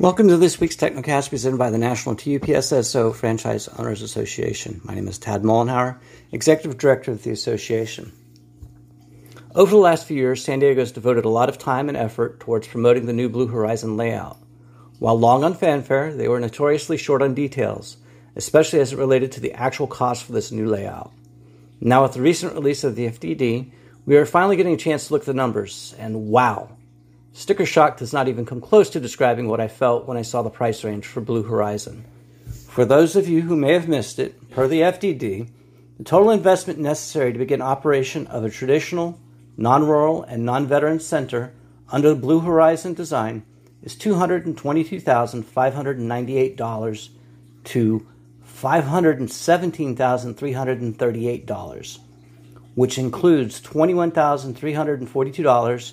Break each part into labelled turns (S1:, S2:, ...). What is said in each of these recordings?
S1: Welcome to this week's Technocast presented by the National TUPSSO Franchise Owners Association. My name is Tad Mollenhauer, Executive Director of the association. Over the last few years, San Diego has devoted a lot of time and effort towards promoting the new Blue Horizon layout. While long on fanfare, they were notoriously short on details, especially as it related to the actual cost for this new layout. Now, with the recent release of the FDD, we are finally getting a chance to look at the numbers, and wow, Sticker shock does not even come close to describing what I felt when I saw the price range for Blue Horizon. For those of you who may have missed it, per the FDD, the total investment necessary to begin operation of a traditional, non rural, and non veteran center under the Blue Horizon design is $222,598 to $517,338, which includes $21,342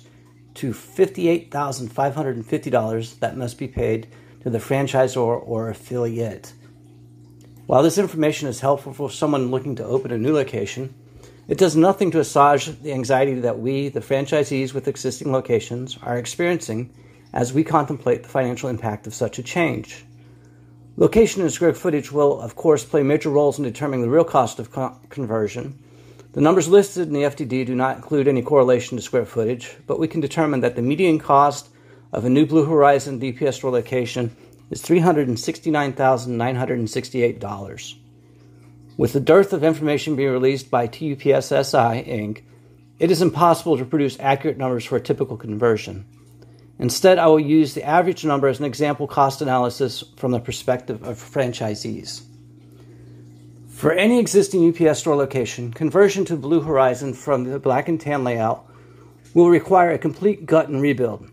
S1: to $58,550 that must be paid to the franchisor or affiliate. While this information is helpful for someone looking to open a new location, it does nothing to assuage the anxiety that we, the franchisees with existing locations, are experiencing as we contemplate the financial impact of such a change. Location and square footage will, of course, play major roles in determining the real cost of co- conversion, the numbers listed in the FDD do not include any correlation to square footage, but we can determine that the median cost of a new Blue Horizon DPS store location is $369,968. With the dearth of information being released by TUPSSI Inc., it is impossible to produce accurate numbers for a typical conversion. Instead, I will use the average number as an example cost analysis from the perspective of franchisees. For any existing UPS store location, conversion to Blue Horizon from the black and tan layout will require a complete gut and rebuild.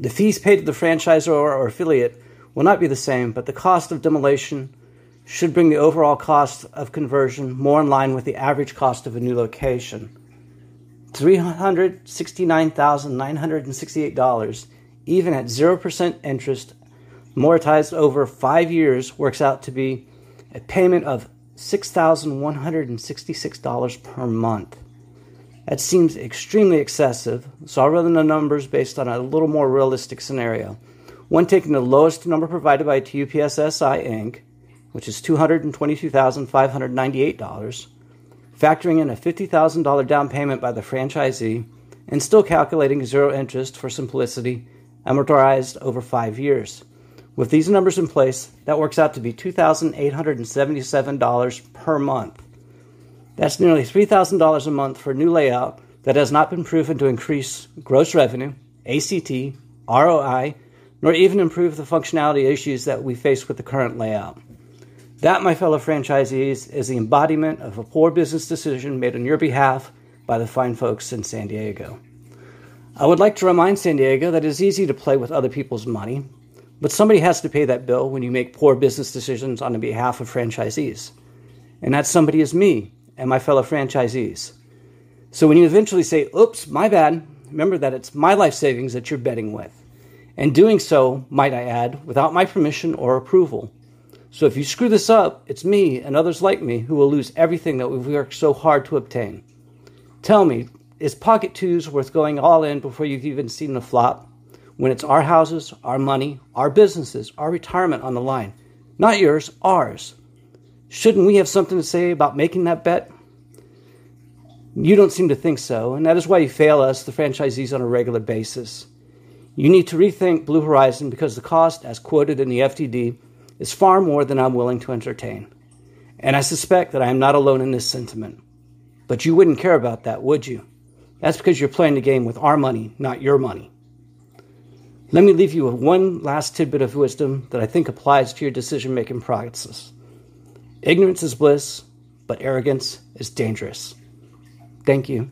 S1: The fees paid to the franchisor or affiliate will not be the same, but the cost of demolition should bring the overall cost of conversion more in line with the average cost of a new location. $369,968, even at 0% interest, amortized over five years, works out to be a payment of $6,166 per month. That seems extremely excessive, so I'll run the numbers based on a little more realistic scenario. One taking the lowest number provided by TUPSSI Inc., which is $222,598, factoring in a $50,000 down payment by the franchisee, and still calculating zero interest for simplicity, amortized over five years. With these numbers in place, that works out to be $2,877 per month. That's nearly $3,000 a month for a new layout that has not been proven to increase gross revenue, ACT, ROI, nor even improve the functionality issues that we face with the current layout. That, my fellow franchisees, is the embodiment of a poor business decision made on your behalf by the fine folks in San Diego. I would like to remind San Diego that it is easy to play with other people's money, but somebody has to pay that bill when you make poor business decisions on behalf of franchisees. And that somebody is me and my fellow franchisees. So when you eventually say, oops, my bad, remember that it's my life savings that you're betting with. And doing so, might I add, without my permission or approval. So if you screw this up, it's me and others like me who will lose everything that we've worked so hard to obtain. Tell me, is Pocket Twos worth going all in before you've even seen the flop? When it's our houses, our money, our businesses, our retirement on the line. Not yours, ours. Shouldn't we have something to say about making that bet? You don't seem to think so, and that is why you fail us, the franchisees, on a regular basis. You need to rethink Blue Horizon because the cost, as quoted in the FDD, is far more than I'm willing to entertain. And I suspect that I am not alone in this sentiment. But you wouldn't care about that, would you? That's because you're playing the game with our money, not your money. Let me leave you with one last tidbit of wisdom that I think applies to your decision making process. Ignorance is bliss, but arrogance is dangerous. Thank you.